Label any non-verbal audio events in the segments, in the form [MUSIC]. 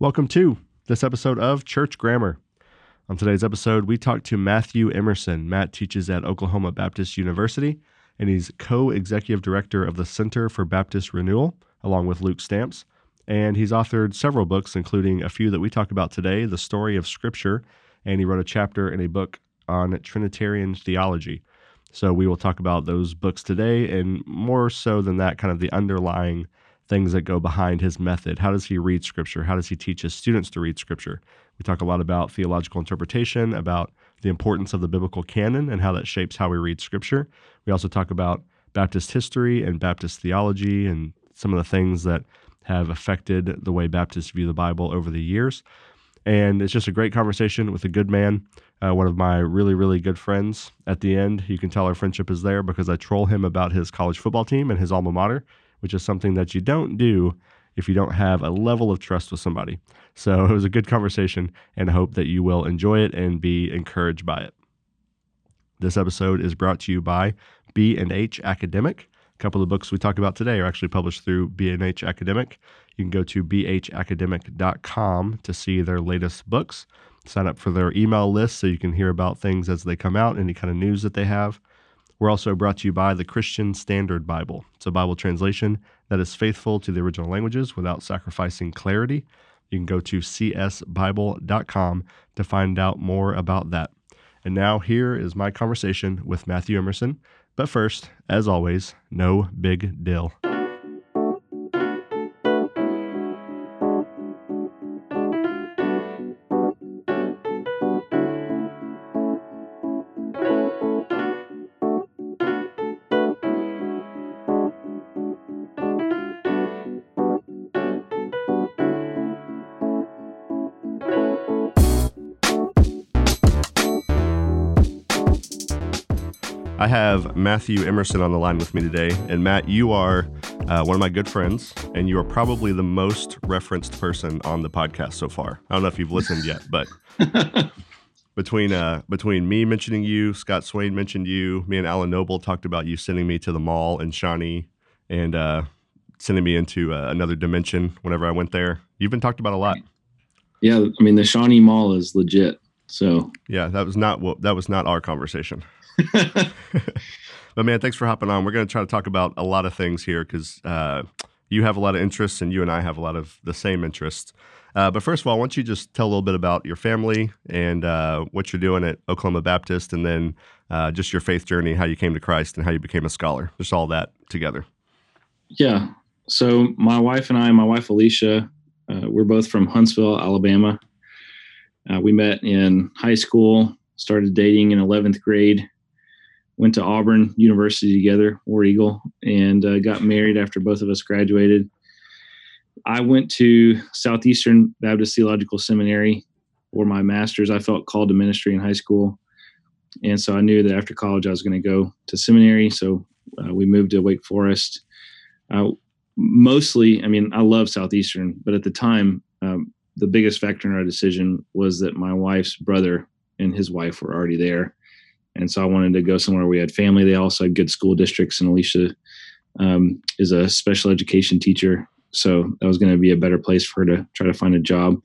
Welcome to this episode of Church Grammar. On today's episode, we talk to Matthew Emerson. Matt teaches at Oklahoma Baptist University, and he's co executive director of the Center for Baptist Renewal, along with Luke Stamps. And he's authored several books, including a few that we talk about today The Story of Scripture, and he wrote a chapter in a book on Trinitarian theology. So we will talk about those books today, and more so than that, kind of the underlying things that go behind his method. How does he read Scripture? How does he teach his students to read Scripture? We talk a lot about theological interpretation, about the importance of the biblical canon and how that shapes how we read Scripture. We also talk about Baptist history and Baptist theology and some of the things that have affected the way Baptists view the Bible over the years. And it's just a great conversation with a good man, uh, one of my really, really good friends. At the end, you can tell our friendship is there because I troll him about his college football team and his alma mater, which is something that you don't do if you don't have a level of trust with somebody. So [LAUGHS] it was a good conversation, and I hope that you will enjoy it and be encouraged by it. This episode is brought to you by B&H Academic. A couple of books we talk about today are actually published through B&H Academic. You can go to bhacademic.com to see their latest books. Sign up for their email list so you can hear about things as they come out, any kind of news that they have. We're also brought to you by the Christian Standard Bible. It's a Bible translation that is faithful to the original languages without sacrificing clarity. You can go to csbible.com to find out more about that. And now, here is my conversation with Matthew Emerson. But first, as always, no big deal. Have Matthew Emerson on the line with me today. And Matt, you are uh, one of my good friends, and you are probably the most referenced person on the podcast so far. I don't know if you've listened yet, but [LAUGHS] between uh, between me mentioning you, Scott Swain mentioned you, me and Alan Noble talked about you sending me to the mall in Shawnee and uh, sending me into uh, another dimension whenever I went there. You've been talked about a lot. Yeah, I mean the Shawnee Mall is legit. So yeah, that was not what that was not our conversation. [LAUGHS] but man, thanks for hopping on. We're going to try to talk about a lot of things here because uh, you have a lot of interests and you and I have a lot of the same interests. Uh, but first of all, why don't you just tell a little bit about your family and uh, what you're doing at Oklahoma Baptist, and then uh, just your faith journey, how you came to Christ, and how you became a scholar. Just all that together. Yeah. So my wife and I, my wife Alicia, uh, we're both from Huntsville, Alabama. Uh, we met in high school, started dating in 11th grade, went to Auburn University together, War Eagle, and uh, got married after both of us graduated. I went to Southeastern Baptist Theological Seminary for my master's. I felt called to ministry in high school. And so I knew that after college I was going to go to seminary. So uh, we moved to Wake Forest. Uh, mostly, I mean, I love Southeastern, but at the time, um, the biggest factor in our decision was that my wife's brother and his wife were already there and so I wanted to go somewhere we had family. They also had good school districts, and Alicia um, is a special education teacher, so that was going to be a better place for her to try to find a job.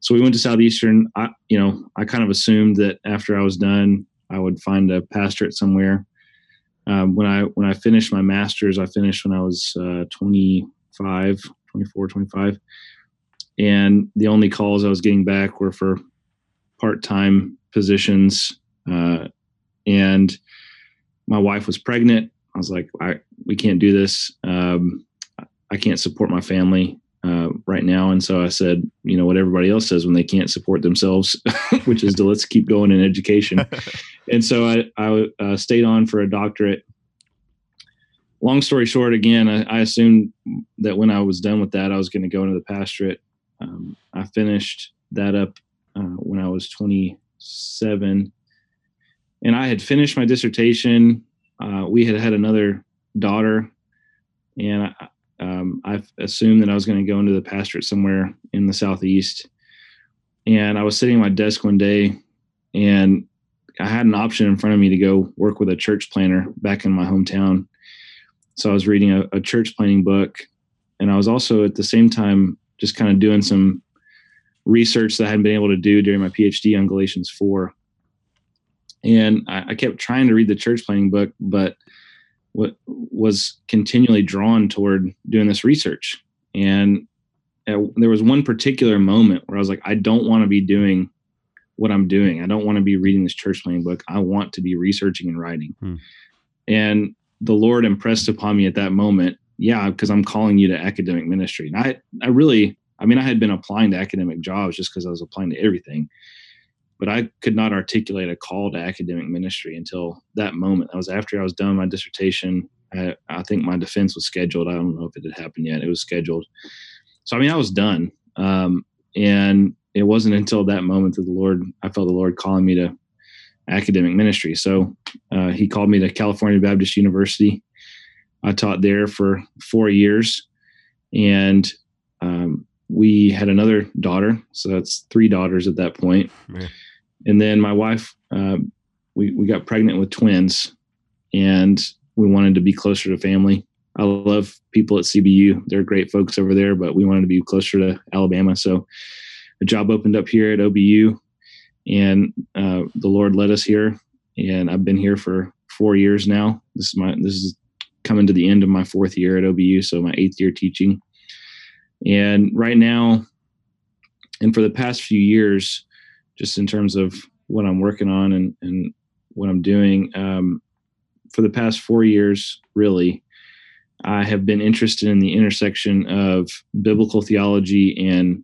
So we went to Southeastern. I, you know, I kind of assumed that after I was done, I would find a pastorate somewhere. Um, when I when I finished my master's, I finished when I was uh, 25, 24, 25. And the only calls I was getting back were for part time positions uh, and my wife was pregnant. I was like, I, we can't do this. Um, I can't support my family uh, right now. And so I said, you know, what everybody else says when they can't support themselves, [LAUGHS] which is to let's keep going in education. [LAUGHS] and so I, I uh, stayed on for a doctorate. Long story short, again, I, I, assumed that when I was done with that, I was going to go into the pastorate. Um, I finished that up uh, when I was 27 and I had finished my dissertation. Uh, we had had another daughter, and I, um, I assumed that I was going to go into the pastorate somewhere in the southeast. And I was sitting at my desk one day, and I had an option in front of me to go work with a church planter back in my hometown. So I was reading a, a church planting book, and I was also at the same time just kind of doing some research that I hadn't been able to do during my PhD on Galatians 4. And I, I kept trying to read the church planting book, but what was continually drawn toward doing this research. And there was one particular moment where I was like, I don't want to be doing what I'm doing. I don't want to be reading this church planting book. I want to be researching and writing. Hmm. And the Lord impressed upon me at that moment, yeah, because I'm calling you to academic ministry. And I, I really, I mean, I had been applying to academic jobs just because I was applying to everything, but I could not articulate a call to academic ministry until that moment. That was after I was done my dissertation. I, I think my defense was scheduled. I don't know if it had happened yet. It was scheduled. So, I mean, I was done. Um, and it wasn't until that moment that the Lord, I felt the Lord calling me to academic ministry. So uh, he called me to California Baptist University. I taught there for four years, and um, we had another daughter. So that's three daughters at that point. Man. And then my wife, uh, we we got pregnant with twins, and we wanted to be closer to family. I love people at CBU; they're great folks over there, but we wanted to be closer to Alabama. So a job opened up here at OBU, and uh, the Lord led us here. And I've been here for four years now. This is my this is coming to the end of my fourth year at OBU, so my eighth year teaching. And right now, and for the past few years, just in terms of what I'm working on and, and what I'm doing, um, for the past four years, really, I have been interested in the intersection of biblical theology and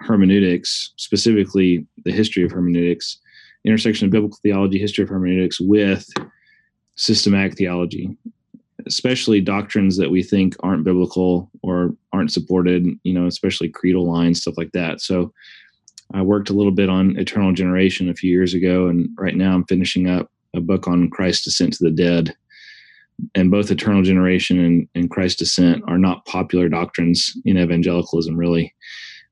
hermeneutics, specifically the history of hermeneutics, intersection of biblical theology, history of hermeneutics with systematic theology, especially doctrines that we think aren't biblical or aren't supported, you know, especially creedal lines, stuff like that. So I worked a little bit on eternal generation a few years ago, and right now I'm finishing up a book on Christ's descent to the dead. And both eternal generation and, and Christ's descent are not popular doctrines in evangelicalism, really.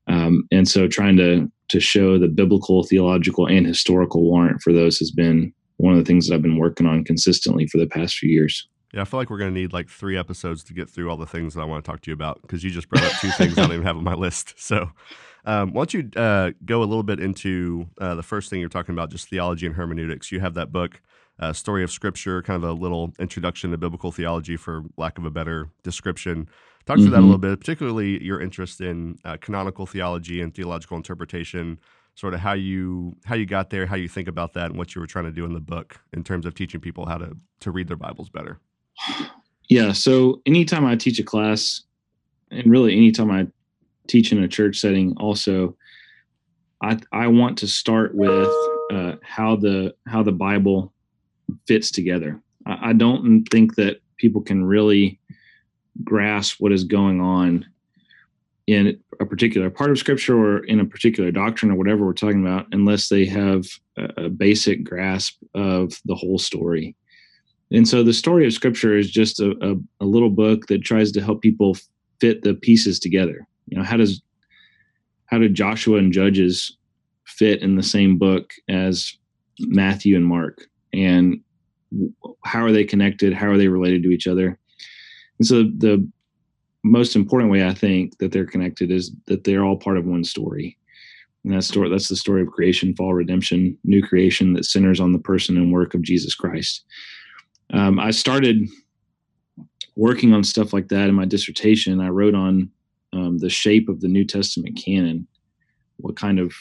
Um, and so trying to to show the biblical, theological, and historical warrant for those has been one of the things that I've been working on consistently for the past few years. Yeah, I feel like we're going to need like three episodes to get through all the things that I want to talk to you about because you just brought up two things I don't even have on my list. So, um, why don't you uh, go a little bit into uh, the first thing you're talking about, just theology and hermeneutics? You have that book, uh, Story of Scripture, kind of a little introduction to biblical theology, for lack of a better description. Talk to mm-hmm. that a mm-hmm. little bit, particularly your interest in uh, canonical theology and theological interpretation. Sort of how you how you got there, how you think about that, and what you were trying to do in the book in terms of teaching people how to to read their Bibles better. Yeah. So anytime I teach a class, and really anytime I teach in a church setting, also, I I want to start with uh, how the how the Bible fits together. I, I don't think that people can really grasp what is going on in a particular part of scripture or in a particular doctrine or whatever we're talking about unless they have a, basic grasp of the whole story and so the story of scripture is just a, a, a, little book that tries to help people fit the pieces together you know how does how did joshua and judges fit in the same book as matthew and mark and how are they connected how are they related to each other and so the most important way I think that they're connected is that they're all part of one story. And that story that's the story of creation, fall, redemption, new creation that centers on the person and work of Jesus Christ. Um, I started working on stuff like that in my dissertation. I wrote on um, the shape of the New Testament canon. What kind of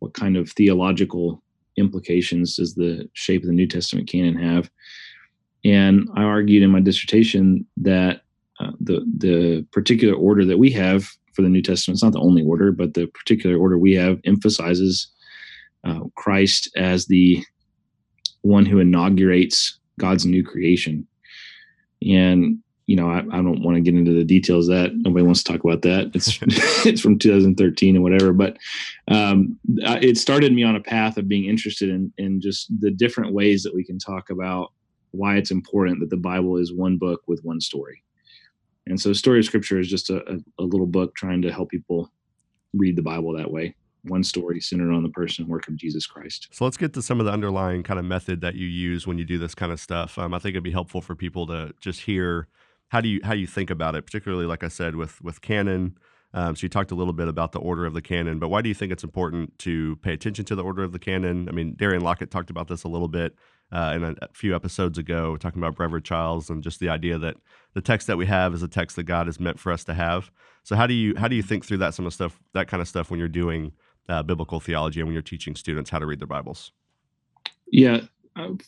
what kind of theological implications does the shape of the New Testament canon have? And I argued in my dissertation that uh, the the particular order that we have for the New Testament, it's not the only order, but the particular order we have emphasizes uh, Christ as the one who inaugurates God's new creation. And you know, I, I don't want to get into the details that nobody wants to talk about that. It's [LAUGHS] it's from 2013 and whatever, but um, it started me on a path of being interested in in just the different ways that we can talk about why it's important that the Bible is one book with one story. And so, Story of Scripture is just a, a, a little book trying to help people read the Bible that way. One story centered on the person and work of Jesus Christ. So let's get to some of the underlying kind of method that you use when you do this kind of stuff. Um, I think it'd be helpful for people to just hear how do you how you think about it, particularly like I said with with canon, Um, so you talked a little bit about the order of the canon, but why do you think it's important to pay attention to the order of the canon? I mean, Darian Lockett talked about this a little bit uh, in a, few episodes ago, talking about Brevard Childs and just the idea that the text that we have is a text that God is meant for us to have. So how do you how do you think through that some of stuff that kind of stuff when you're doing uh, biblical theology and when you're teaching students how to read their Bibles? Yeah,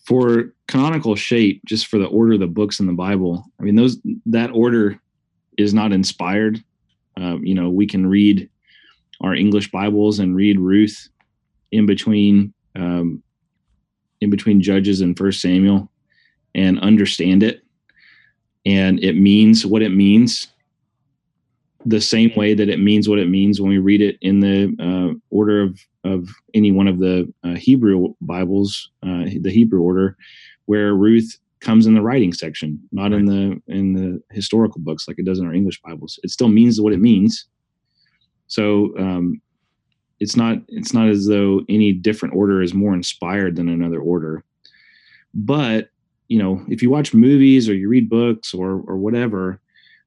for canonical shape, just for the order of the books in the Bible. I mean, those that order is not inspired. Um, you know, we can read our English Bibles and read Ruth in between um, in between Judges and First Samuel and understand it, and it means what it means the same way that it means what it means when we read it in the uh, order of, of any one of the uh, Hebrew Bibles, uh, the Hebrew order, where Ruth comes in the writing section, not in the in the historical books like it does in our English Bibles. It still means what it means. So um, it's not it's not as though any different order is more inspired than another order. But you know, if you watch movies or you read books or or whatever,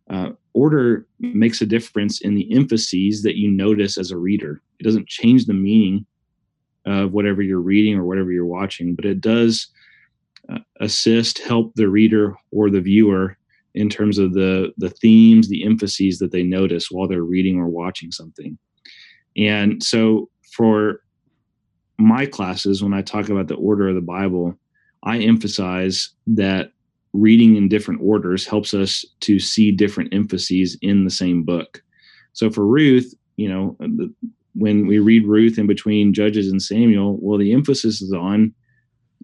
uh, order makes a difference in the emphases that you notice as a reader. It doesn't change the meaning of whatever you're reading or whatever you're watching, but it does uh, assist, help the reader or the viewer in terms of the the themes, the emphases that they notice while they're reading or watching something. And so for my classes, when I talk about the order of the Bible, I emphasize that reading in different orders helps us to see different emphases in the same book. So for Ruth, you know, the, when we read Ruth in between Judges and Samuel, well, the emphasis is on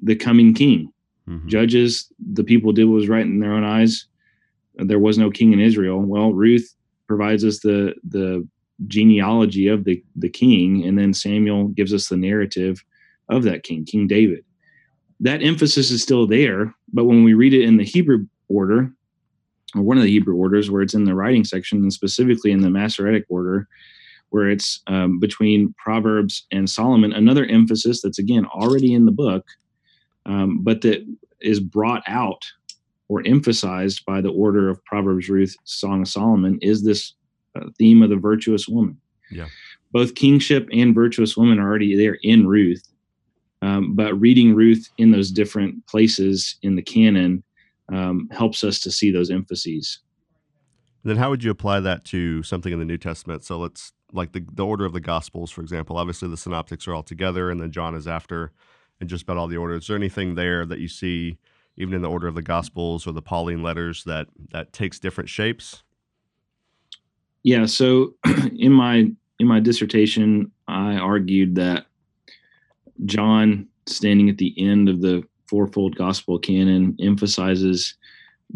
the coming king. Mm-hmm. Judges, the people did what was right in their own eyes. There was no king in Israel. Well, Ruth provides us the the genealogy of the the king, and then Samuel gives us the narrative of that king, King David that emphasis is still there. But when we read it in the Hebrew order, or one of the Hebrew orders, where it's in the writing section, and specifically in the Masoretic order, where it's um, between Proverbs and Solomon, another emphasis that's again already in the book, um, but that is brought out or emphasized by the order of Proverbs, Ruth, Song of Solomon, is this uh, theme of the virtuous woman. Yeah. Both kingship and virtuous woman are already there in Ruth. Um, but reading Ruth in those different places in the canon um, helps us to see those emphases. then, how would you apply that to something in the New Testament? So let's like the the order of the Gospels, for example. Obviously, the synoptics are all together, and then John is after, and just about all the orders. Is there anything there that you see, even in the order of the Gospels or the Pauline letters, that that takes different shapes? Yeah. So, [CLEARS THROAT] in my in my dissertation, I argued that John, standing at the end of the fourfold gospel canon, emphasizes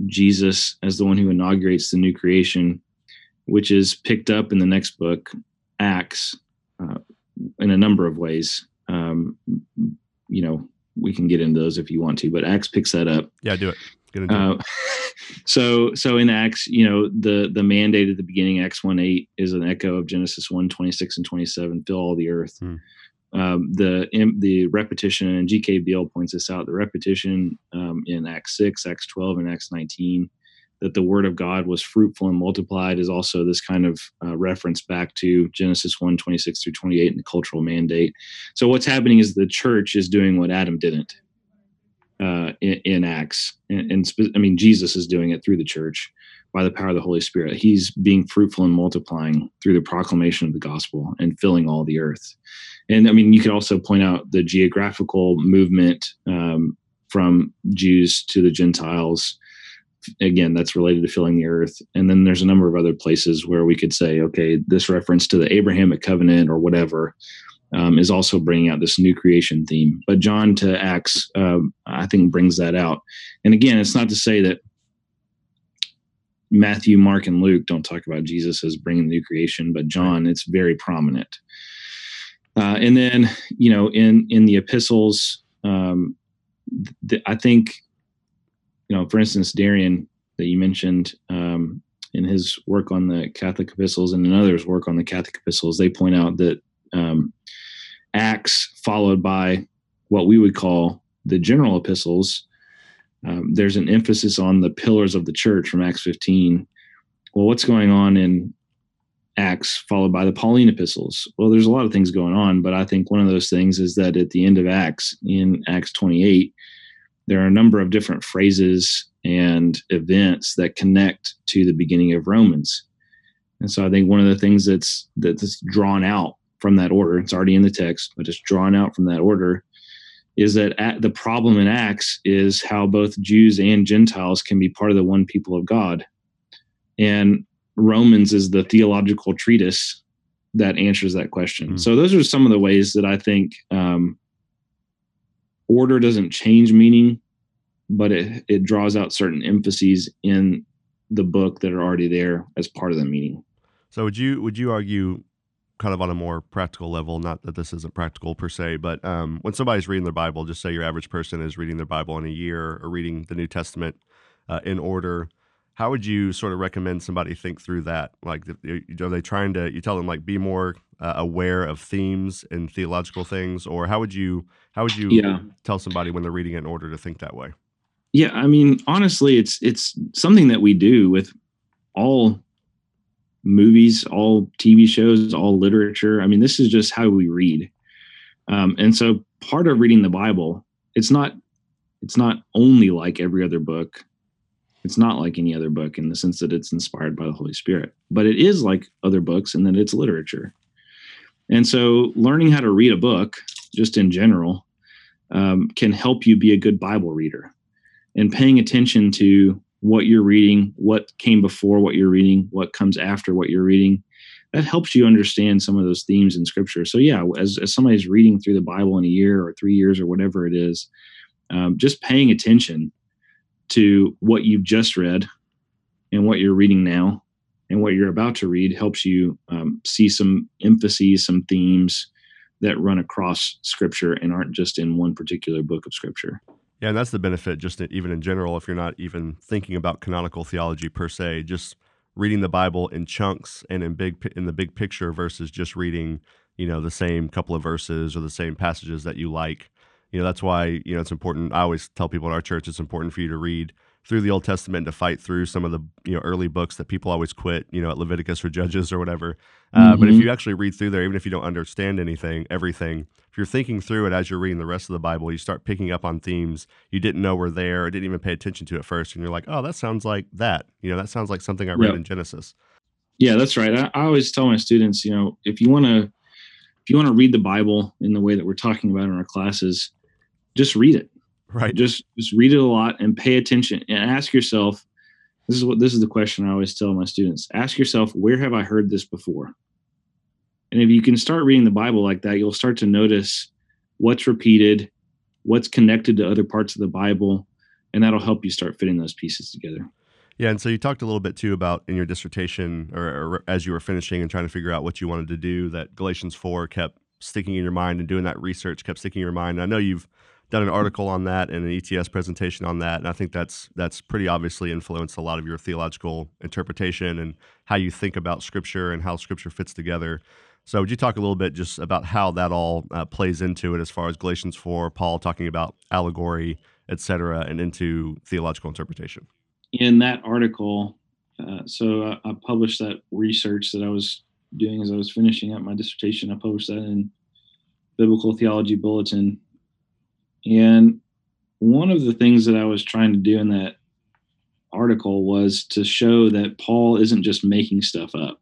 Jesus as the one who inaugurates the new creation, which is picked up in the next book, Acts, uh, in a number of ways. Um, you know, we can get into those if you want to, but Acts picks that up. Yeah, do it. Uh, [LAUGHS] so, so in Acts, you know, the the mandate at the beginning, Acts one eight, is an echo of Genesis 1, 26 and twenty seven. Fill all the earth. Hmm um, the the repetition and G.K. Beale points this out. The repetition um, in Acts six, Acts twelve, and Acts nineteen that the word of God was fruitful and multiplied is also this kind of uh, reference back to Genesis 1 26 through 28 and the cultural mandate. So, what's happening is the church is doing what Adam didn't uh, in, in, Acts. And, and I mean, Jesus is doing it through the church by the power of the Holy Spirit. He's being fruitful and multiplying through the proclamation of the gospel and filling all the earth and I mean, you could also point out the geographical movement um, from Jews to the Gentiles. Again, that's related to filling the earth. And then there's a number of other places where we could say, okay, this reference to the Abrahamic covenant or whatever um, is also bringing out this new creation theme. But John to Acts, um, I think, brings that out. And again, it's not to say that Matthew, Mark, and Luke don't talk about Jesus as bringing the new creation, but John, it's very prominent. Uh, and then, you know, in in the epistles, um, th- I think, you know, for instance, Darian that you mentioned um, in his work on the Catholic epistles and in others' work on the Catholic epistles, they point out that um, Acts followed by what we would call the general epistles. Um, there's an emphasis on the pillars of the church from Acts 15. Well, what's going on in Acts, followed by the Pauline epistles. Well, there's a lot of things going on, but I think one of those things is that at the end of Acts, in Acts 28, there are a number of different phrases and events that connect to the beginning of Romans. And so I think one of the things that's that's drawn out from that order, it's already in the text, but it's drawn out from that order, is that the problem in Acts is how both Jews and Gentiles can be part of the one people of God. And Romans is the theological treatise that answers that question. Mm. So those are some of the ways that I think um, order doesn't change meaning, but it it draws out certain emphases in the book that are already there as part of the meaning. So would you would you argue kind of on a more practical level, not that this isn't practical per se, but um, when somebody's reading their Bible, just say your average person is reading their Bible in a year or reading the New Testament uh, in order, how would you sort of recommend somebody think through that? Like, are they trying to? You tell them like be more uh, aware of themes and theological things, or how would you how would you yeah. tell somebody when they're reading it in order to think that way? Yeah, I mean, honestly, it's it's something that we do with all movies, all TV shows, all literature. I mean, this is just how we read. Um, and so, part of reading the Bible, it's not it's not only like every other book it's not like any other book in the sense that it's inspired by the Holy Spirit, but it is like other books in that it's literature. And so, learning how to read a book, just in general, um, can help you be a good Bible reader. And paying attention to what you're reading, what came before what you're reading, what comes after what you're reading, that helps you understand some of those themes in Scripture. So, yeah, as, as somebody's reading through the Bible in a year or three years or whatever it is, um, just paying attention to what you've just read and what you're reading now and what you're about to read helps you um, see some emphases, some themes that run across scripture and aren't just in one particular book of scripture. Yeah, and that's the benefit, just even in general, if you're not even thinking about canonical theology per se, just reading the Bible in chunks and in big in the big picture versus just reading, you know, the same couple of verses or the same passages that you like. You know that's why you know it's important i always tell people in our church it's important for you to read through the old testament to fight through some of the you know early books that people always quit you know at leviticus or judges or whatever uh, mm-hmm. but if mm-hmm. you actually read through there even if you don't understand anything everything if you're thinking through it as you're reading the rest of the bible you start picking up on themes you didn't know were there or didn't even pay attention to at first and you're like oh that sounds like that you know that sounds like something i read yep. in genesis yeah that's right I, I always tell my students you know if you want to if you want to read the bible in the way that we're talking about in our classes just read it. Right. Just just read it a lot and pay attention and ask yourself. This is what this is the question I always tell my students. Ask yourself, where have I heard this before? And if you can start reading the Bible like that, you'll start to notice what's repeated, what's connected to other parts of the Bible, and that'll help you start fitting those pieces together. Yeah, and so you talked a little bit too about in your dissertation, or, or, as you were finishing and trying to figure out what you wanted to do, that Galatians four kept sticking in your mind, and doing that research kept sticking in your mind. And I know you've done an article on that and an ETS presentation on that, and I think that's that's pretty obviously influenced a lot of your theological interpretation and how you think about Scripture and how Scripture fits together. So, would you talk a little bit just about how that all uh, plays into it, as far as Galatians four, Paul talking about allegory, et cetera, and into theological interpretation? In that article, uh, so I, I published that research that I was doing as I was finishing up my dissertation. I published that in Biblical Theology Bulletin and one of the things that I was trying to do in that article was to show that Paul isn't just making stuff up.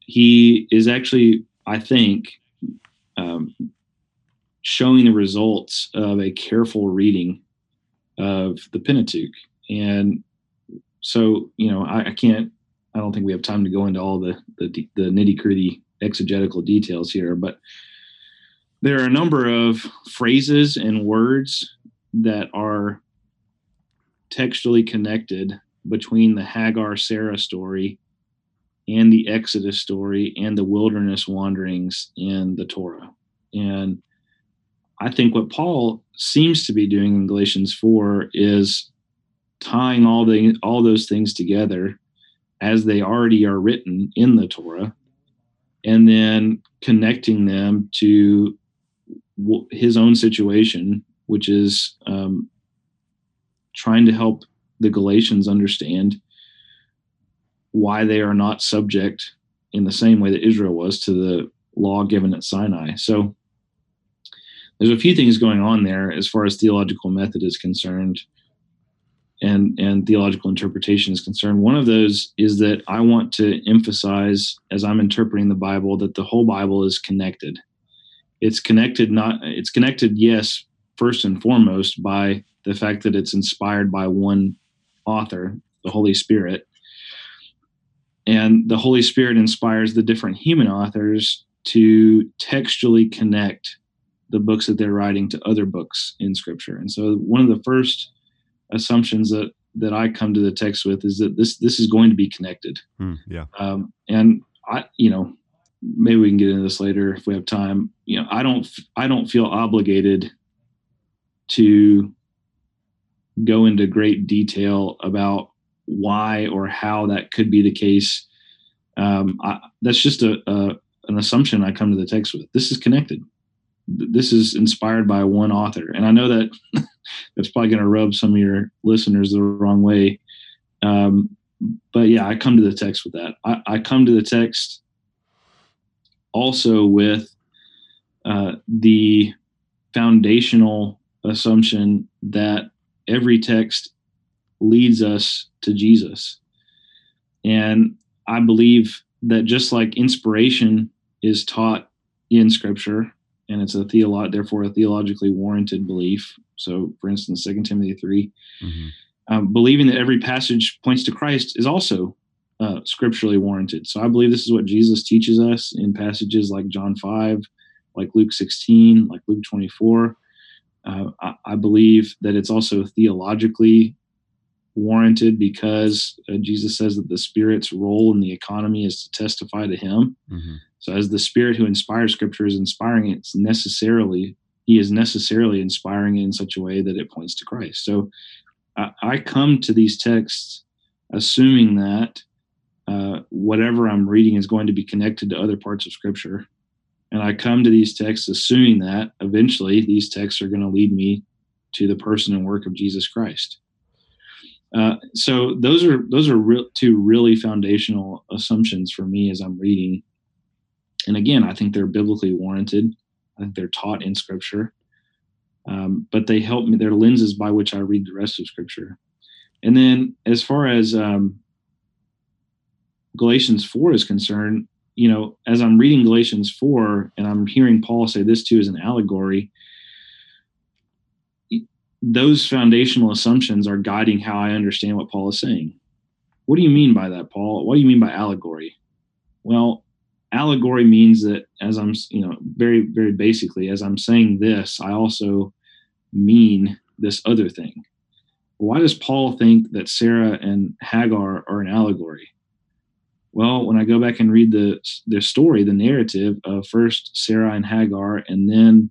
He is actually, I think, um, showing the results of a careful reading of the Pentateuch. And so, you know, I, I can't, I don't think we have time to go into all the, the, the nitty gritty exegetical details here, but there are a number of phrases and words that are textually connected between the Hagar Sarah story and the Exodus story and the wilderness wanderings in the Torah. And I think what Paul seems to be doing in Galatians 4 is tying all the all those things together as they already are written in the Torah and then connecting them to his own situation, which is um, trying to help the Galatians understand why they are not subject in the same way that Israel was to the law given at Sinai. So there's a few things going on there as far as theological method is concerned and and theological interpretation is concerned one of those is that i want to emphasize as i'm interpreting the bible that the whole bible is connected. It's connected not it's connected yes first and foremost by the fact that it's inspired by one author the holy spirit. And the holy spirit inspires the different human authors to textually connect the books that they're writing to other books in scripture. And so one of the first assumptions that that I come to the text with is that this this is going to be connected. Mm, yeah. Um, and I, you know, maybe we can get into this later if we have time. You know, I don't I don't feel obligated to go into great detail about why or how that could be the case. Um, I, that's just a, a an assumption I come to the text with. This is connected. This is inspired by one author, and I know that [LAUGHS] that's probably going to rub some of your listeners the wrong way. Um, but yeah, I come to the text with that. I, I come to the text also with uh, the foundational assumption that every text leads us to Jesus. And I believe that just like inspiration is taught in scripture and it's a theolo- therefore a theologically warranted belief so, for instance, Second Timothy 3, mm-hmm. um, believing that every passage points to Christ is also uh, scripturally warranted. So, I believe this is what Jesus teaches us in passages like John 5, like Luke 16, like Luke 24. Uh, I, I, believe that it's also theologically warranted because uh, Jesus says that the Spirit's role in the economy is to testify to Him. Mm-hmm. So, as the Spirit who inspires Scripture is inspiring it, it's necessarily he is necessarily inspiring it in such a way that it points to Christ. So I, I come to these texts assuming that uh, whatever I'm reading is going to be connected to other parts of Scripture. And I come to these texts assuming that eventually these texts are going to lead me to the person and work of Jesus Christ. Uh, so those are those are re- two really foundational assumptions for me as I'm reading. And again, I think they're biblically warranted. I think they're taught in Scripture, um, but they help me. They're lenses by which I read the rest of Scripture. And then, as far as um, Galatians four is concerned, you know, as I'm reading Galatians four and I'm hearing Paul say this too is an allegory, those foundational assumptions are guiding how I understand what Paul is saying. What do you mean by that, Paul? What do you mean by allegory? Well, allegory means that as i'm you know very very basically as i'm saying this i also mean this other thing why does paul think that sarah and hagar are an allegory well when i go back and read the the story the narrative of first sarah and hagar and then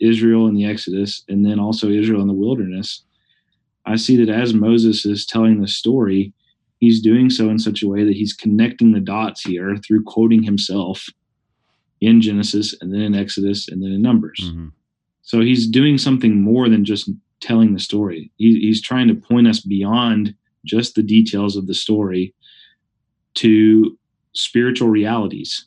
israel in the exodus and then also israel in the wilderness i see that as moses is telling the story he's doing so in such a way that he's connecting the dots here through quoting himself in Genesis and then in Exodus and then in Numbers. Mm-hmm. So he's doing something more than just telling the story. He, he's trying to point us beyond just the details of the story to spiritual realities.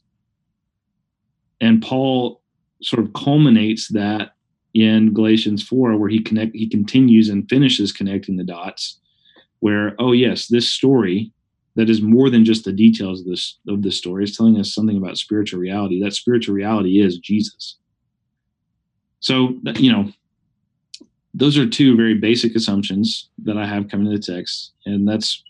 And Paul sort of culminates that in Galatians 4 where he connect he continues and finishes connecting the dots where oh yes this story that is more than just the details of this of this story is telling us something about spiritual reality. That spiritual reality is jesus. So you know those are two very basic assumptions that i have coming to the text and that's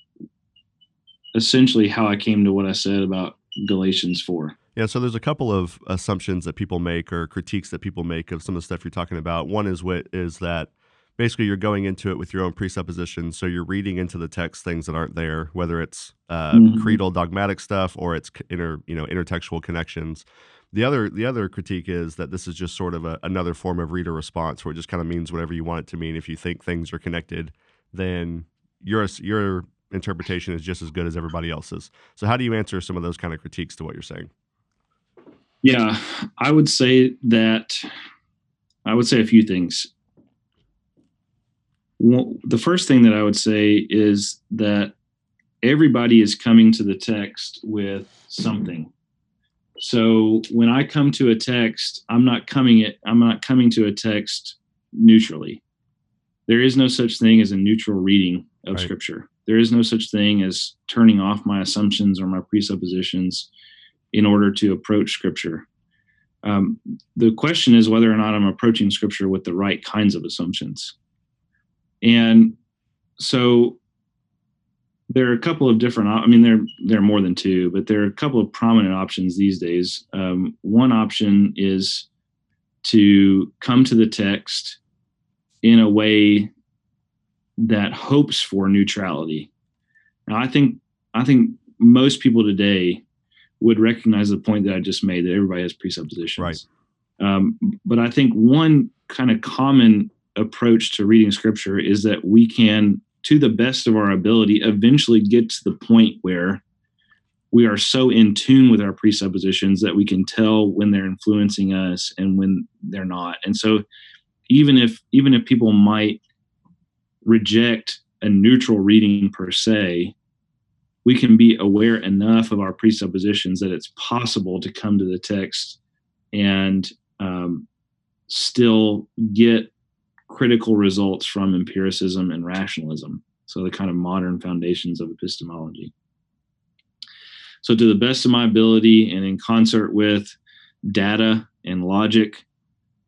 essentially how i came to what i said about galatians 4 yeah, so there's a couple of assumptions that people make or critiques that people make of some of the stuff you're talking about. One is what is that basically you're going into it with your own presuppositions so you're reading into the text things that aren't there whether it's uh, mm-hmm. creedal dogmatic stuff or it's inter you know intertextual connections the other the other critique is that this is just sort of a, another form of reader response where it just kind of means whatever you want it to mean if you think things are connected then your your interpretation is just as good as everybody else's so how do you answer some of those kind of critiques to what you're saying yeah i would say that i would say a few things the first thing that I would say is that everybody is coming to the text with something. So when I come to a text, I'm not coming it I'm not coming to a text neutrally. There is no such thing as a neutral reading of right. scripture. There is no such thing as turning off my assumptions or my presuppositions in order to approach scripture. Um, the question is whether or not I'm approaching scripture with the right kinds of assumptions. And so there are a couple of different i mean there there are more than two but there are a couple of prominent options these days um, one option is to come to the text in a way that hopes for neutrality now i think i think most people today would recognize the point that i just made that everybody has presuppositions right um, but i think one kind of common approach to reading scripture is that we can to the best of our ability, eventually get to the point where we are so in tune with our presuppositions that we can tell when they're influencing us and when they're not. And so even if even if people might reject a neutral reading per se, we can be aware enough of our presuppositions that it's possible to come to the text and um, still get critical results from empiricism and rationalism. So, the kind of modern foundations of epistemology. So, to the best of my ability and in concert with data and logic,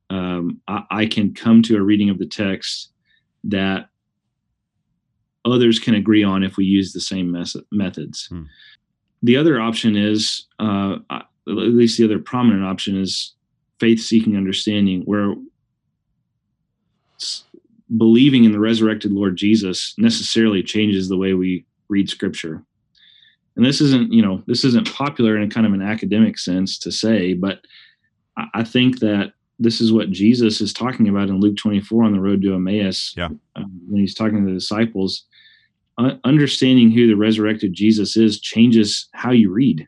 um, I, I, can come to a reading of the text that others can agree on if we use the same mes- methods. Hmm. The other option is, uh, at least the other prominent option is faith seeking understanding, where believing in the resurrected Lord Jesus necessarily changes the way we read scripture. And this isn't, you know, this isn't popular in a kind of an academic sense to say, but I think that this is what Jesus is talking about in Luke 24 on the road to Emmaus. Yeah. Um, when he's talking to the disciples, understanding who the resurrected Jesus is changes how you read.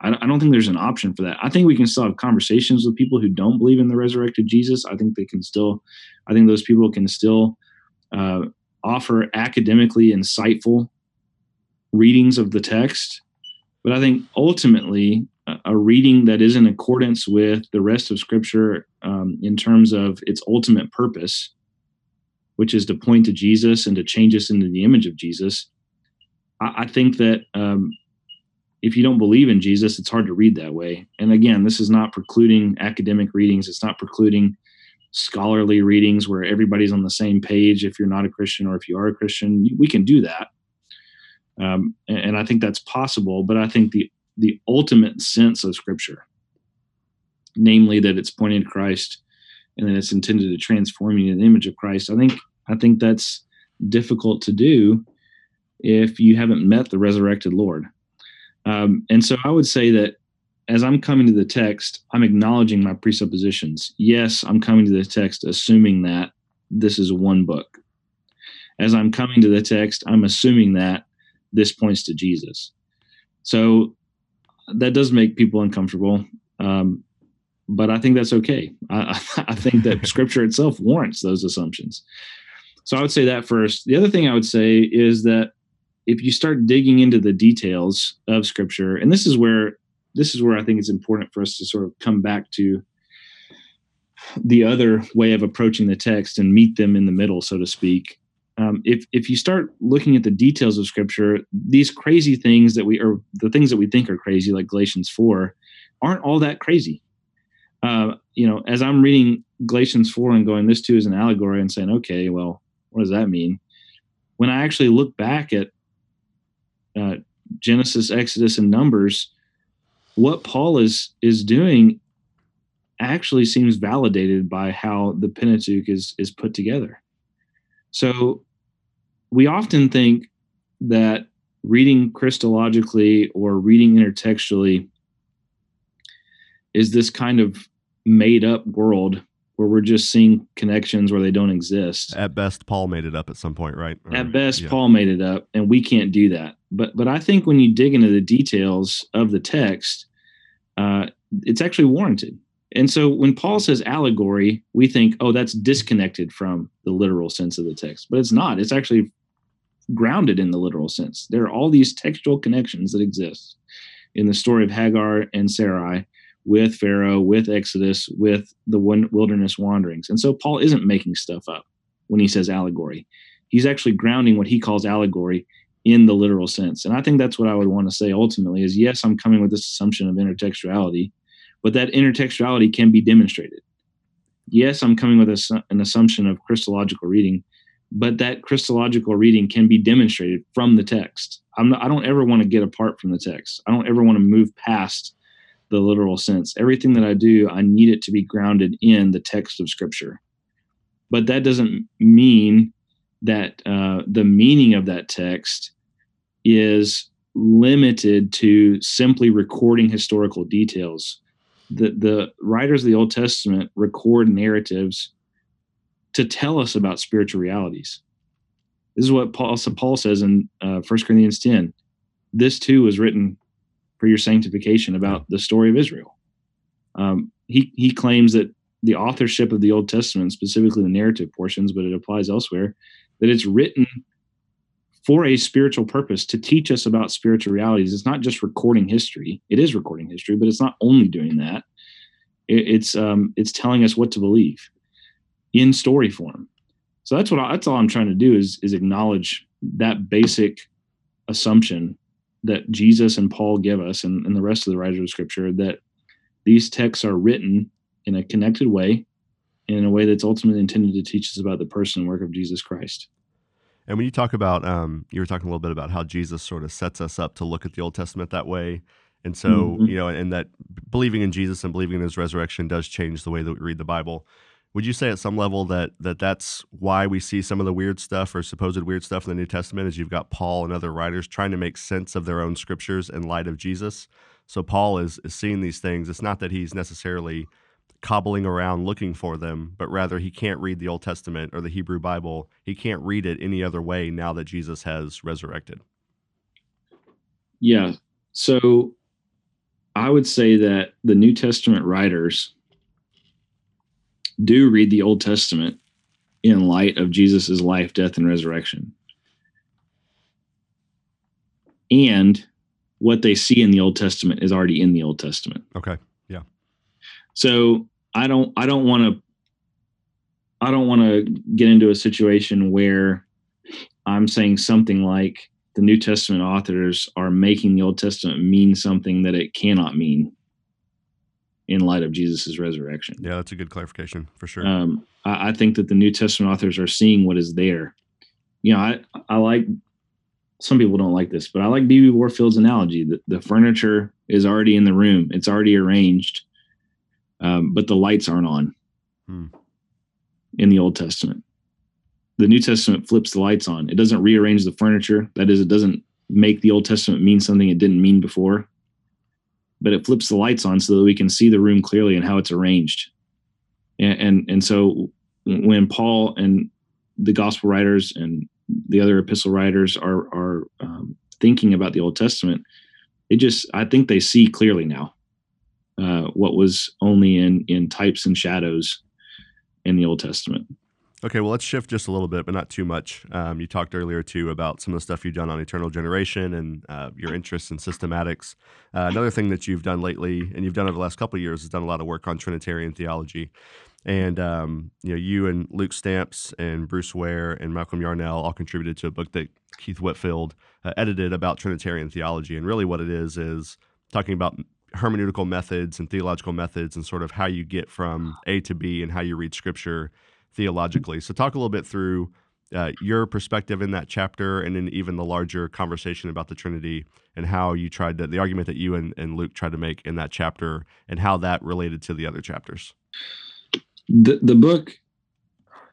I, don't think there's an option for that. I think we can still have conversations with people who don't believe in the resurrected Jesus. I think they can still, I think those people can still uh, offer academically insightful readings of the text. But I think ultimately, a reading that is in accordance with the rest of Scripture um, in terms of its ultimate purpose, which is to point to Jesus and to change us into the image of Jesus. I, I think that um, if you don't believe in Jesus, it's hard to read that way. And again, this is not precluding academic readings. It's not precluding scholarly readings where everybody's on the same page. If you're not a Christian or if you are a Christian, we can do that. Um, and, and I think that's possible. But I think the the ultimate sense of Scripture, namely that it's pointing to Christ and that it's intended to transform you in the image of Christ, I think I think that's difficult to do if you haven't met the resurrected Lord. Um, and so I would say that as I'm coming to the text, I'm acknowledging my presuppositions. Yes, I'm coming to the text assuming that this is one book. As I'm coming to the text, I'm assuming that this points to Jesus. So that does make people uncomfortable. Um, but I think that's okay. I, [LAUGHS] I think that [LAUGHS] scripture itself warrants those assumptions. So I would say that first. The other thing I would say is that if you start digging into the details of scripture and this is where this is where i think it's important for us to sort of come back to the other way of approaching the text and meet them in the middle so to speak um, if if you start looking at the details of scripture these crazy things that we are the things that we think are crazy like galatians 4 aren't all that crazy uh, you know as i'm reading galatians 4 and going this too is an allegory and saying okay well what does that mean when i actually look back at uh, Genesis, Exodus, and Numbers, what Paul is is doing actually seems validated by how the Pentateuch is is put together. So we often think that reading Christologically or reading intertextually is this kind of made up world where we're just seeing connections where they don't exist. At best, Paul made it up at some point, right? Or, at best, yeah. Paul made it up, and we can't do that. But but I think when you dig into the details of the text, uh, it's actually warranted. And so when Paul says allegory, we think, oh, that's disconnected from the literal sense of the text, but it's not. It's actually grounded in the literal sense. There are all these textual connections that exist in the story of Hagar and Sarai with Pharaoh, with Exodus, with the wilderness wanderings. And so Paul isn't making stuff up when he says allegory. He's actually grounding what he calls allegory in the literal sense. And I think that's what I would want to say ultimately is yes, I'm coming with this assumption of intertextuality, but that intertextuality can be demonstrated. Yes, I'm coming with a, an assumption of Christological reading, but that Christological reading can be demonstrated from the text. Not, I don't ever want to get apart from the text. I don't ever want to move past the literal sense. Everything that I do, I need it to be grounded in the text of Scripture. But that doesn't mean that uh, the meaning of that text is limited to simply recording historical details. The, the writers of the Old Testament record narratives to tell us about spiritual realities. This is what Paul, Paul says in uh, 1 Corinthians 10. This too was written for your sanctification about the story of Israel. Um, he, he claims that the authorship of the Old Testament, specifically the narrative portions, but it applies elsewhere, that it's written for a spiritual purpose to teach us about spiritual realities. It's not just recording history. It is recording history, but it's not only doing that. It, it's um, it's telling us what to believe in story form. So that's what I, that's all I'm trying to do is is acknowledge that basic assumption that Jesus and Paul give us and, and the rest of the writers of scripture that these texts are written in a connected way in a way that's ultimately intended to teach us about the person and work of Jesus Christ. And when you talk about, um, you were talking a little bit about how Jesus sort of sets us up to look at the Old Testament that way. And so, mm-hmm. you know, and that believing in Jesus and believing in his resurrection does change the way that we read the Bible. Would you say at some level that, that that's why we see some of the weird stuff or supposed weird stuff in the New Testament is you've got Paul and other writers trying to make sense of their own scriptures in light of Jesus. So Paul is, is seeing these things. It's not that he's necessarily cobbling around looking for them, but rather he can't read the Old Testament or the Hebrew Bible. He can't read it any other way now that Jesus has resurrected. Yeah. So I would say that the New Testament writers do read the Old Testament in light of Jesus' life, death, and resurrection. And what they see in the Old Testament is already in the Old Testament. Okay. Yeah. So I don't I don't want to I don't want to get into a situation where I'm saying something like the New Testament authors are making the Old Testament mean something that it cannot mean in light of Jesus' resurrection. Yeah, that's a good clarification for sure. Um, I, I, think that the New Testament authors are seeing what is there. You know, I, I like some people don't like this, but I like B.B. Warfield's analogy that the furniture is already in the room, it's already arranged um, but the lights aren't on hmm. in the Old Testament. The New Testament flips the lights on. It doesn't rearrange the furniture. That is, it doesn't make the Old Testament mean something it didn't mean before, but it flips the lights on so that we can see the room clearly and how it's arranged. And and, and so when Paul and the gospel writers and the other epistle writers are are um, thinking about the Old Testament, they just I think they see clearly now uh, what was only in in types and shadows in the Old Testament. Okay, well, let's shift just a little bit, but not too much. Um, you talked earlier too about some of the stuff you've done on eternal generation and uh, your interest in systematics. Uh, another thing that you've done lately, and you've done over the last couple of years, is done a lot of work on Trinitarian theology. And um, you know, you and Luke Stamps and Bruce Ware and Malcolm Yarnell all contributed to a book that Keith Whitfield uh, edited about Trinitarian theology. And really, what it is is talking about hermeneutical methods and theological methods and sort of how you get from A to B and how you read scripture theologically. So, talk a little bit through uh, your perspective in that chapter and then even the larger conversation about the Trinity and how you tried to, the argument that you and, and Luke tried to make in that chapter and how that related to the other chapters. The, the book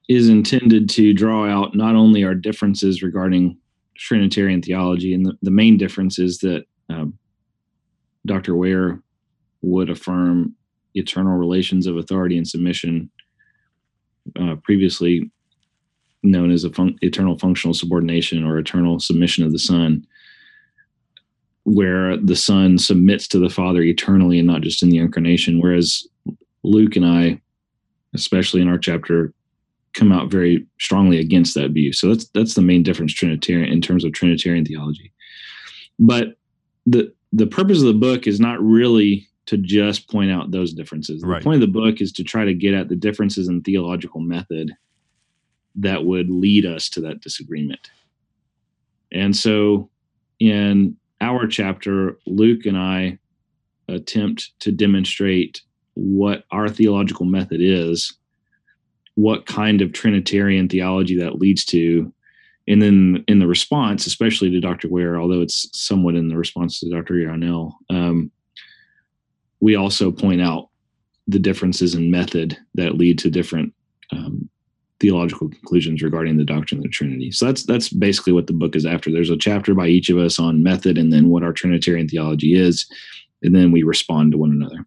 is intended to draw out not only our differences regarding Trinitarian theology, and the, the main difference is that um, Dr. Ware would affirm eternal relations of authority and submission, uh, previously known as a fun- eternal functional subordination or eternal submission of the Son, where the Son submits to the Father eternally and not just in the incarnation. Whereas Luke and I, especially in our chapter, come out very strongly against that view. So that's that's the main difference Trinitarian in terms of Trinitarian theology. But the the purpose of the book is not really to just point out those differences. Right. The point of the book is to try to get at the differences in theological method that would lead us to that disagreement. And so in our chapter, Luke and I attempt to demonstrate what our theological method is, what kind of Trinitarian theology that leads to, and then in the response, especially to Dr. Ware, although it's somewhat in the response to Dr. Yarnell, um, we also point out the differences in method that lead to different um, theological conclusions regarding the doctrine of the Trinity. So that's that's basically what the book is after. There's a chapter by each of us on method, and then what our Trinitarian theology is, and then we respond to one another.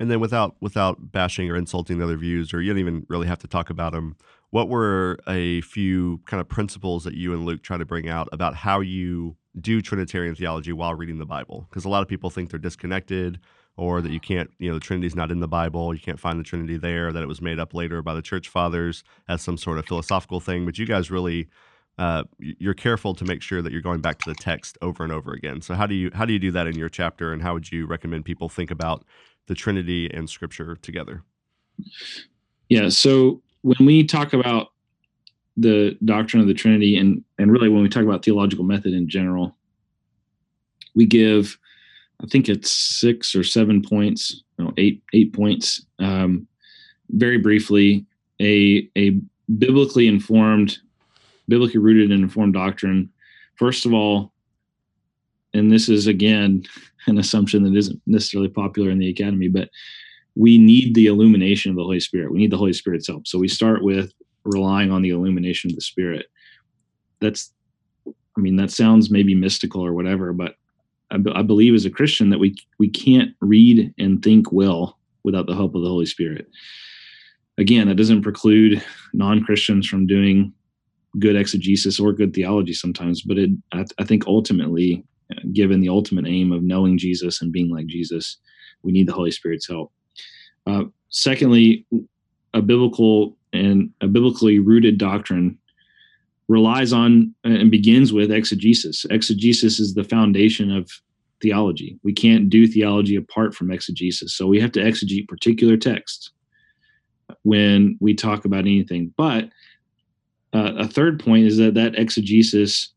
And then without without bashing or insulting the other views, or you don't even really have to talk about them. What were a few kind of principles that you and Luke try to bring out about how you do Trinitarian theology while reading the Bible? Because a lot of people think they're disconnected or that you can't, you know, the Trinity's not in the Bible, you can't find the Trinity there, that it was made up later by the church fathers as some sort of philosophical thing. But you guys really, uh, you're careful to make sure that you're going back to the text over and over again. So how do you how do you do that in your chapter, and how would you recommend people think about the Trinity and Scripture together? Yeah. So when we talk about the doctrine of the Trinity, and and really when we talk about theological method in general, we give I think it's six or seven points, no, eight eight points. Um, very briefly, a a biblically informed, biblically rooted and informed doctrine. First of all, and this is again an assumption that isn't necessarily popular in the academy, but we need the illumination of the Holy Spirit. We need the Holy Spirit's help. So we start with relying on the illumination of the Spirit. That's, I mean, that sounds maybe mystical or whatever, but I, I believe as a Christian that we we can't read and think well without the help of the Holy Spirit. Again, that doesn't preclude non Christians from doing good exegesis or good theology sometimes, but it I, I think ultimately, uh, given the ultimate aim of knowing Jesus and being like Jesus, we need the Holy Spirit's help. Uh, secondly, a biblical and a biblically rooted doctrine relies on and begins with exegesis. Exegesis is the foundation of theology. We can't do theology apart from exegesis. So we have to exegete particular texts when we talk about anything. But uh, a third point is that that exegesis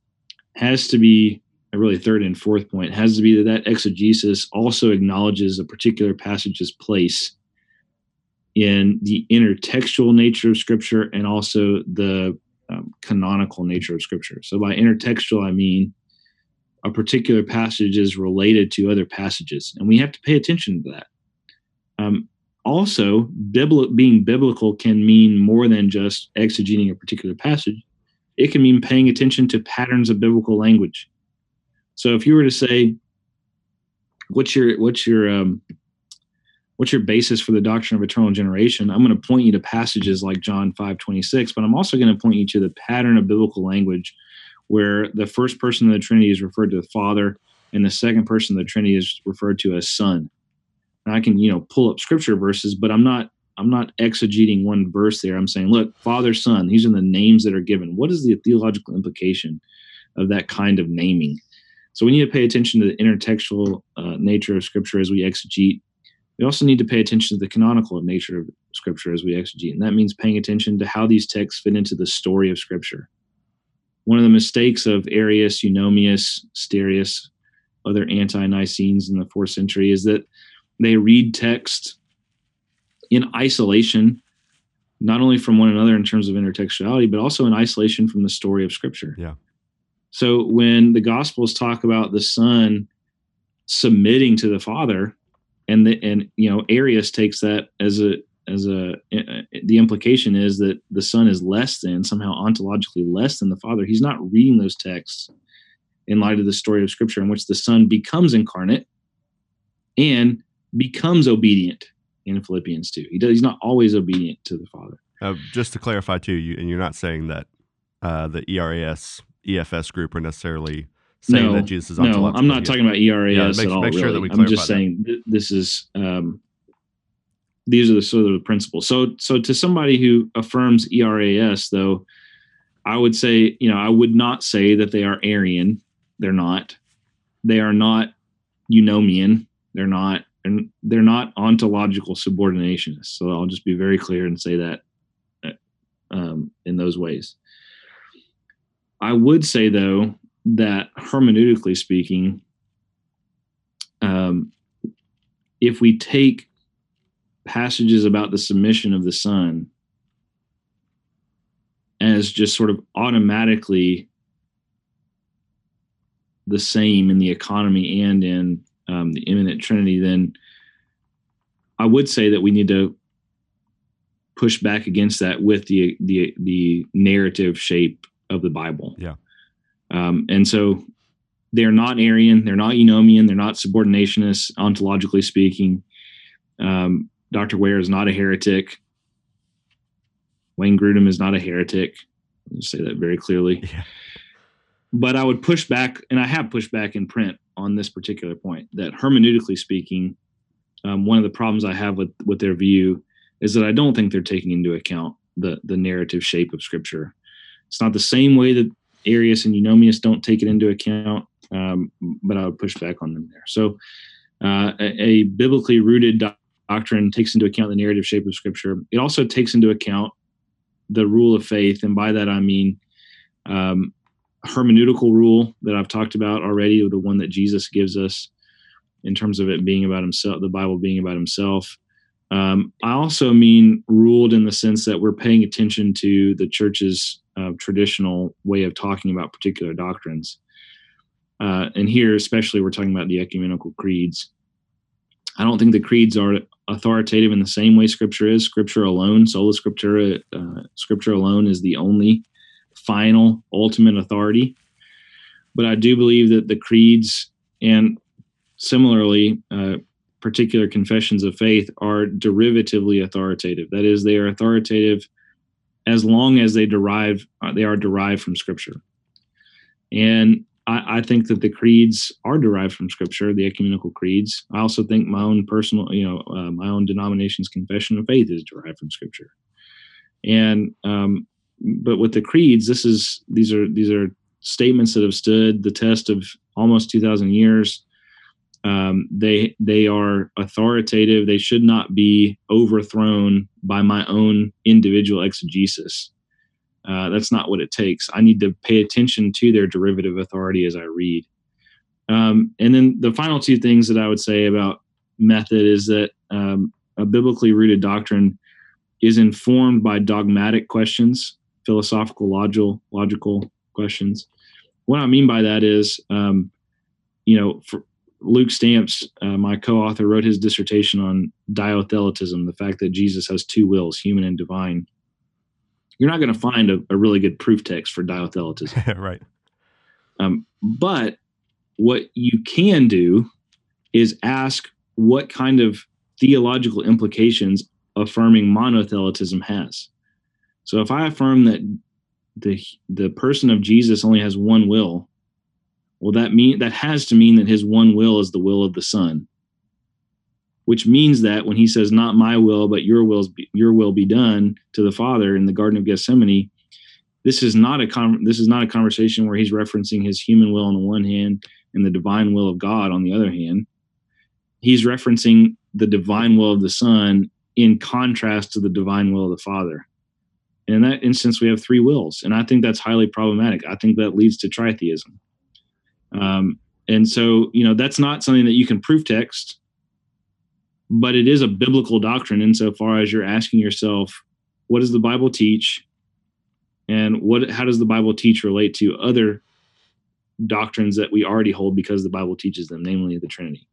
has to be a really third and fourth point has to be that that exegesis also acknowledges a particular passage's place in the intertextual nature of scripture and also the um, canonical nature of scripture. So by intertextual, I mean a particular passage is related to other passages, and we have to pay attention to that. Um, also, being biblical can mean more than just exegeting a particular passage. It can mean paying attention to patterns of biblical language. So, if you were to say, "What's your what's your um, what's your basis for the doctrine of eternal generation? I'm going to point you to passages like john 5 26 but i'm also going to point you to the pattern of biblical language where the first person of the trinity is referred to the father and the second person of the trinity is referred to as son. And i can you know pull up scripture verses but i'm not i'm not exegeting one verse there. I'm saying look father son these are the names that are given. What is the theological implication of that kind of naming? So we need to pay attention to the intertextual uh, nature of scripture as we exegete we also need to pay attention to the canonical nature of Scripture as we exegete, and that means paying attention to how these texts fit into the story of Scripture. One of the mistakes of Arius, Eunomius, Asterius, other anti-Nicenes in the fourth century is that they read text in isolation, not only from one another in terms of intertextuality, but also in isolation from the story of Scripture. Yeah. So when the Gospels talk about the Son submitting to the Father, and the, and you know Arius takes that as a as a the implication is that the son is less than somehow ontologically less than the father. He's not reading those texts in light of the story of scripture in which the son becomes incarnate and becomes obedient in philippians 2 he does he's not always obedient to the father. Uh, just to clarify too you and you're not saying that uh, the ERAS EFS group are necessarily saying no, that Jesus is no, I'm not talking about ERAS Yeah, make- at all. make sure really. that we I'm just that. saying th- this is um, these are the sort of the principles. So so to somebody who affirms ERAS though, I would say, you know, I would not say that they are Arian. They're not. They are not eunomian. They're not and they're not ontological subordinationists. So I'll just be very clear and say that uh, um, in those ways. I would say though that hermeneutically speaking, um, if we take passages about the submission of the Son as just sort of automatically the same in the economy and in um, the immanent Trinity, then I would say that we need to push back against that with the the the narrative shape of the Bible. Yeah. Um, and so they're not Arian, they're not Eunomian, they're not subordinationists, ontologically speaking. Um, Dr. Ware is not a heretic. Wayne Grudem is not a heretic. I'll say that very clearly. [LAUGHS] Yeah. But I would push back, and I have pushed back in print on this particular point that hermeneutically speaking, um, one of the problems I have with with their view is that I don't think they're taking into account the the narrative shape of Scripture. It's not the same way that Arius and Eunomius don't take it into account, um, but I would push back on them there. So, uh, a, a, biblically rooted do- doctrine takes into account the narrative shape of Scripture. It also takes into account the rule of faith, and by that I mean um, hermeneutical rule that I've talked about already, the one that Jesus gives us in terms of it being about himself, the Bible being about himself. Um, I also mean ruled in the sense that we're paying attention to the church's uh, traditional way of talking about particular doctrines. Uh, and here, especially, we're talking about the ecumenical creeds. I don't think the creeds are authoritative in the same way Scripture is. Scripture alone, sola scriptura, uh, Scripture alone is the only final, ultimate authority. But I do believe that the creeds and similarly, uh, particular confessions of faith are derivatively authoritative. That is, they are authoritative as long as they derive uh, they are derived from Scripture. And I, I, think that the creeds are derived from Scripture, the ecumenical creeds. I also think my own personal, you know, uh, my own denomination's confession of faith is derived from Scripture. And um, but with the creeds, this is these are these are statements that have stood the test of almost 2,000 years. Um, they they are authoritative. They should not be overthrown by my own individual exegesis. Uh, that's not what it takes. I need to pay attention to their derivative authority as I read. Um, and then the final two things that I would say about method is that um, a biblically rooted doctrine is informed by dogmatic questions philosophical, logical, logical questions. What I mean by that is, um, you know, Luke Stamps, uh, my co-author, wrote his dissertation on dyothelitism, the fact that Jesus has two wills, human and divine. You're not going to find a, a, really good proof text for dyothelitism, [LAUGHS] right? Um, but what you can do is ask what kind of theological implications affirming monotheletism has. So if I affirm that the the person of Jesus only has one will, well, that mean that has to mean that his one will is the will of the Son. Which means that when he says, "Not my will, but your will be, your will be done," to the Father in the Garden of Gethsemane, this is not a con- this is not a conversation where he's referencing his human will on the one hand and the divine will of God on the other hand. He's referencing the divine will of the Son in contrast to the divine will of the Father. And in that instance, we have three wills. And I think that's highly problematic. I think that leads to tritheism. Um, and so, you know, that's not something that you can proof text, but it is a biblical doctrine insofar as you're asking yourself, what does the Bible teach? And what how does the Bible teach relate to other doctrines that we already hold because the Bible teaches them, namely the Trinity?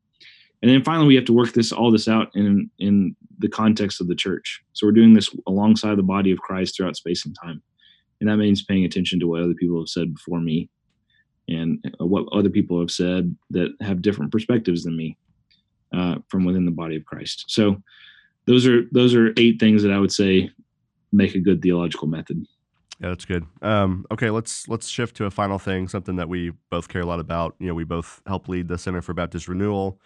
And then finally, we have to work this all this out in in the context of the church. So we're doing this alongside the body of Christ throughout space and time, and that means paying attention to what other people have said before me, and uh, what other people have said that have different perspectives than me uh, from within the body of Christ. So those are those are eight things that I would say make a good theological method. Yeah, that's good. Um, okay, let's let's shift to a final thing, something that we both care a lot about. You know, we both help lead the Center for Baptist Renewal.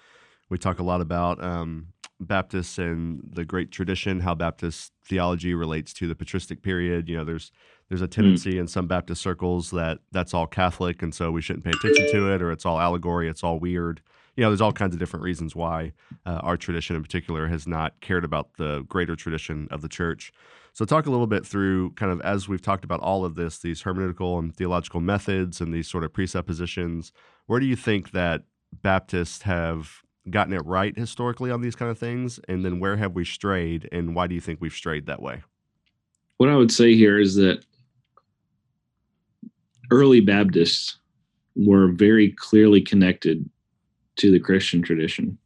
We talk a lot about um, Baptists and the great tradition, how Baptist theology relates to the patristic period. You know, there's there's a tendency mm. in some Baptist circles that that's all Catholic, and so we shouldn't pay attention to it, or it's all allegory, it's all weird. You know, there's all kinds of different reasons why uh, our tradition in particular has not cared about the greater tradition of the church. So, talk a little bit through kind of as we've talked about all of this, these hermeneutical and theological methods and these sort of presuppositions. Where do you think that Baptists have gotten it right historically on these kind of things? And then where have we strayed? And why do you think we've strayed that way? What I would say here is that early Baptists were very clearly connected to the Christian tradition.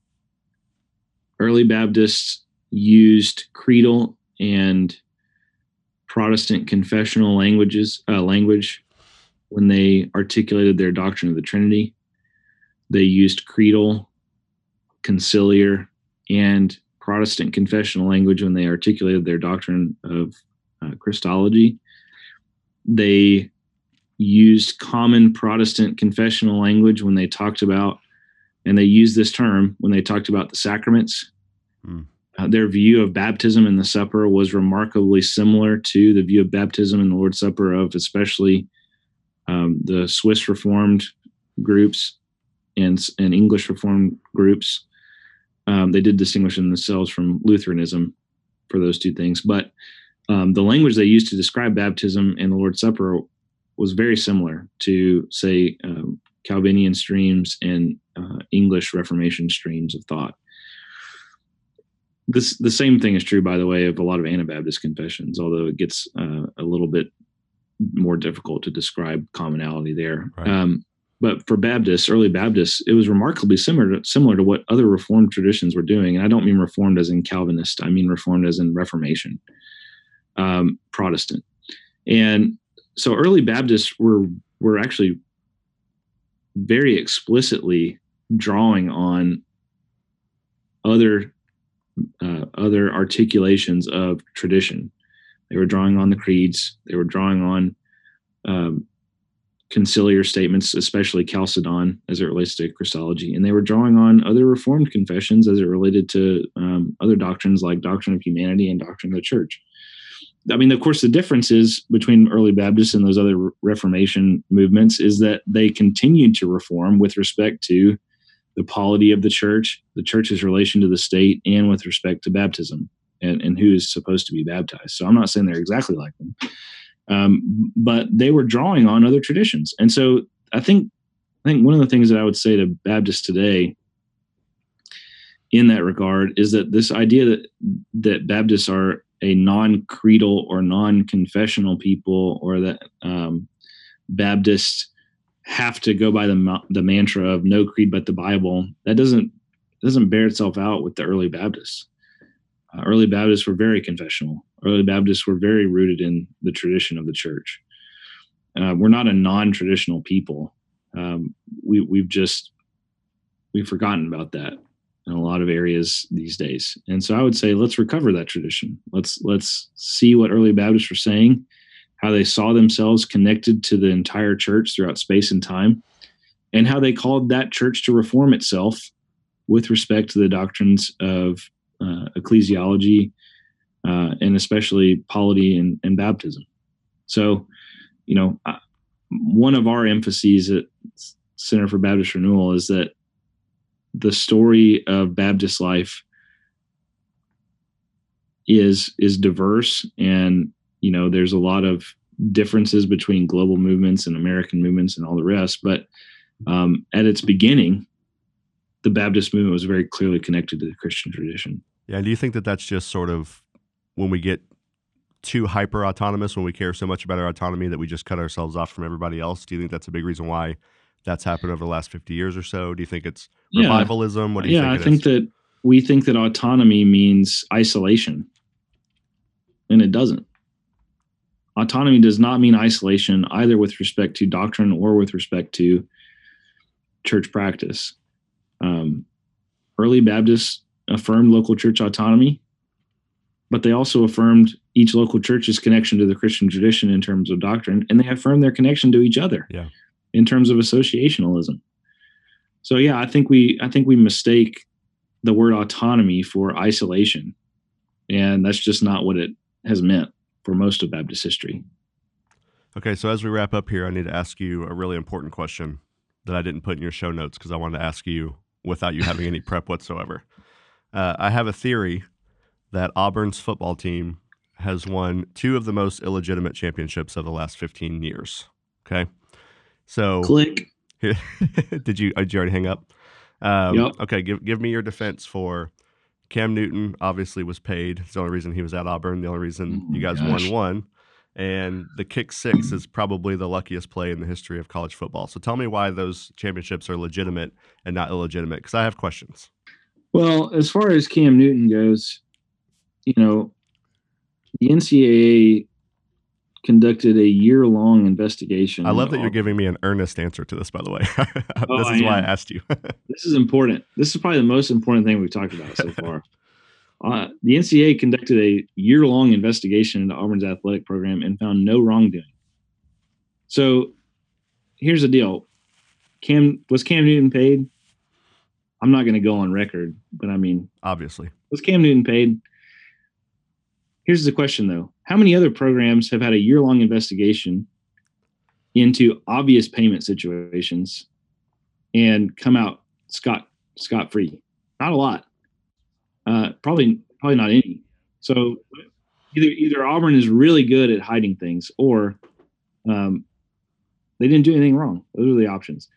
Early Baptists used creedal and Protestant confessional languages uh, language when they articulated their doctrine of the Trinity. They used creedal conciliar, and Protestant confessional language when they articulated their doctrine of uh, Christology. They used common Protestant confessional language when they talked about, and they used this term when they talked about the sacraments. Mm. Uh, their view of baptism and the supper was remarkably similar to the view of baptism and the Lord's Supper of especially um, the Swiss Reformed groups and, and English Reformed groups um, they did distinguish themselves from Lutheranism for those two things, but um, the language they used to describe baptism and the Lord's Supper was very similar to, say, um, Calvinian streams and uh, English Reformation streams of thought. This the same thing is true, by the way, of a lot of Anabaptist confessions, although it gets uh, a little bit more difficult to describe commonality there. Right. Um, but for Baptists, early Baptists, it was remarkably similar to, similar to what other Reformed traditions were doing. And I don't mean Reformed as in Calvinist; I mean Reformed as in Reformation, um, Protestant. And so, early Baptists were were actually very explicitly drawing on other uh, other articulations of tradition. They were drawing on the creeds. They were drawing on um, conciliar statements, especially Chalcedon as it relates to Christology. And they were drawing on other Reformed confessions as it related to um, other doctrines like doctrine of humanity and doctrine of the church. I mean, of course, the difference is between early Baptists and those other Reformation movements is that they continued to reform with respect to the polity of the church, the church's relation to the state, and with respect to baptism and, and who is supposed to be baptized. So I'm not saying they're exactly like them, um, but they were drawing on other traditions. And so I think I think one of the things that I would say to Baptists today in that regard is that this idea that that Baptists are a non-creedal or non-confessional people, or that um, Baptists have to go by the the mantra of no creed but the Bible, that doesn't doesn't bear itself out with the early Baptists. Uh, early Baptists were very confessional. Early Baptists were very rooted in the tradition of the church. Uh, we're not a non-traditional people. Um, we, we've just we've forgotten about that in a lot of areas these days. And so I would say let's recover that tradition. Let's let's see what early Baptists were saying, how they saw themselves connected to the entire church throughout space and time, and how they called that church to reform itself with respect to the doctrines of uh, ecclesiology, uh, and especially polity and, and, baptism. So, you know, one of our emphases at Center for Baptist Renewal is that the story of Baptist life is is diverse, and you know, there's a lot of differences between global movements and American movements and all the rest. But um, at its beginning, the Baptist movement was very clearly connected to the Christian tradition. Yeah. Do you think that that's just sort of when we get too hyper autonomous, when we care so much about our autonomy that we just cut ourselves off from everybody else? Do you think that's a big reason why that's happened over the last 50 years or so? Do you think it's revivalism? What do you yeah, think? Yeah, I think that we think that autonomy means isolation, and it doesn't. Autonomy does not mean isolation either with respect to doctrine or with respect to church practice. Um, early Baptists affirmed local church autonomy, but they also affirmed each local church's connection to the Christian tradition in terms of doctrine, and they affirmed their connection to each other yeah. in terms of associationalism. So yeah, I think we I think we mistake the word autonomy for isolation. And that's just not what it has meant for most of Baptist history. Okay, so as we wrap up here, I need to ask you a really important question that I didn't put in your show notes because I wanted to ask you without you having any prep whatsoever. Uh, I have a theory that Auburn's football team has won two of the most illegitimate championships of the last 15 years. Okay. So, click. [LAUGHS] did you, did you already hang up? Um, yep. Okay. Give, give me your defense for Cam Newton, obviously, was paid. It's the only reason he was at Auburn, the only reason Oh you guys gosh. won one. And the kick six is probably the luckiest play in the history of college football. So tell me why those championships are legitimate and not illegitimate, because I have questions. Well, as far as Cam Newton goes, you know, the NCAA conducted a year long investigation. I love that you're giving me an earnest answer to this, by the way. [LAUGHS] Oh, this I is why I asked you. [LAUGHS] this is important. This is probably the most important thing we've talked about so far. [LAUGHS] Uh, the NCAA conducted a year long investigation into Auburn's athletic program and found no wrongdoing. So here's the deal Cam was Cam Newton paid? I'm not going to go on record, but I mean, Obviously. was Cam Newton paid? Here's the question though How many other programs have had a year long investigation into obvious payment situations and come out scot scot free? Not a lot. Uh, probably probably not any. So either either Auburn is really good at hiding things or um, they didn't do anything wrong. Those are the options.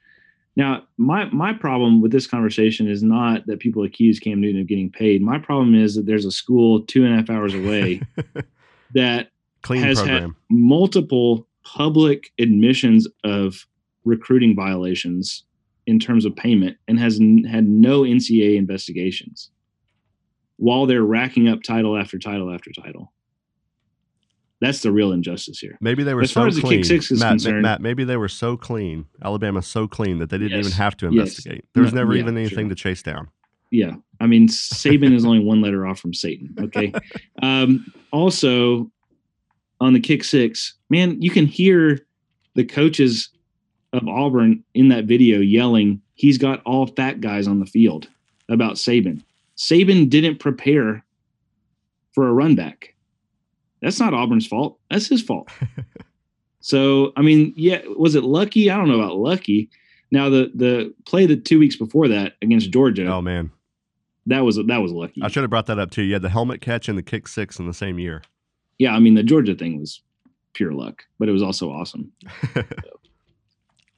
Now, my my problem with this conversation is not that people accuse Cam Newton of getting paid. My problem is that there's a school two and a half hours away [LAUGHS] that Clean has program. had multiple public admissions of recruiting violations in terms of payment and has n- had no NCAA investigations while they're racking up title after title after title. That's the real injustice here. Maybe they were As so far as the kick clean. six is Matt, concerned- Matt, maybe they were so clean. Alabama so clean that they didn't Yes. even have to Yes. investigate. There was No, never yeah, even anything sure. to chase down. Yeah. I mean, Saban is only one letter off from Satan. Okay. [LAUGHS] Um, also, on the kick six, man, you can hear the coaches of Auburn in that video yelling, he's got all fat guys on the field about Saban. Saban didn't prepare for a run back. That's not Auburn's fault. That's his fault. [LAUGHS] so, I mean, yeah, was it lucky? I don't know about lucky. Now, the the play the two weeks before that against Georgia, Oh man, that was that was lucky. I should have brought that up too. You had the helmet catch and the kick six in the same year. Yeah, I mean the Georgia thing was pure luck, but it was also awesome. [LAUGHS]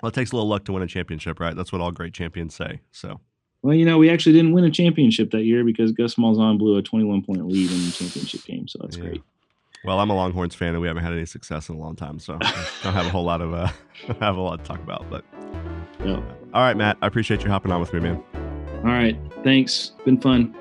Well, it takes a little luck to win a championship, right? That's what all great champions say. So, Well, you know, we actually didn't win a championship that year because Gus Malzahn blew a 21 point lead in the championship game, so that's Yeah. great. Well, I'm a Longhorns fan, and we haven't had any success in a long time, so I don't have a whole lot of uh, [LAUGHS] have a lot to talk about. But Yeah. all right, Matt, I appreciate you hopping on with me, man. All right, thanks. Been fun.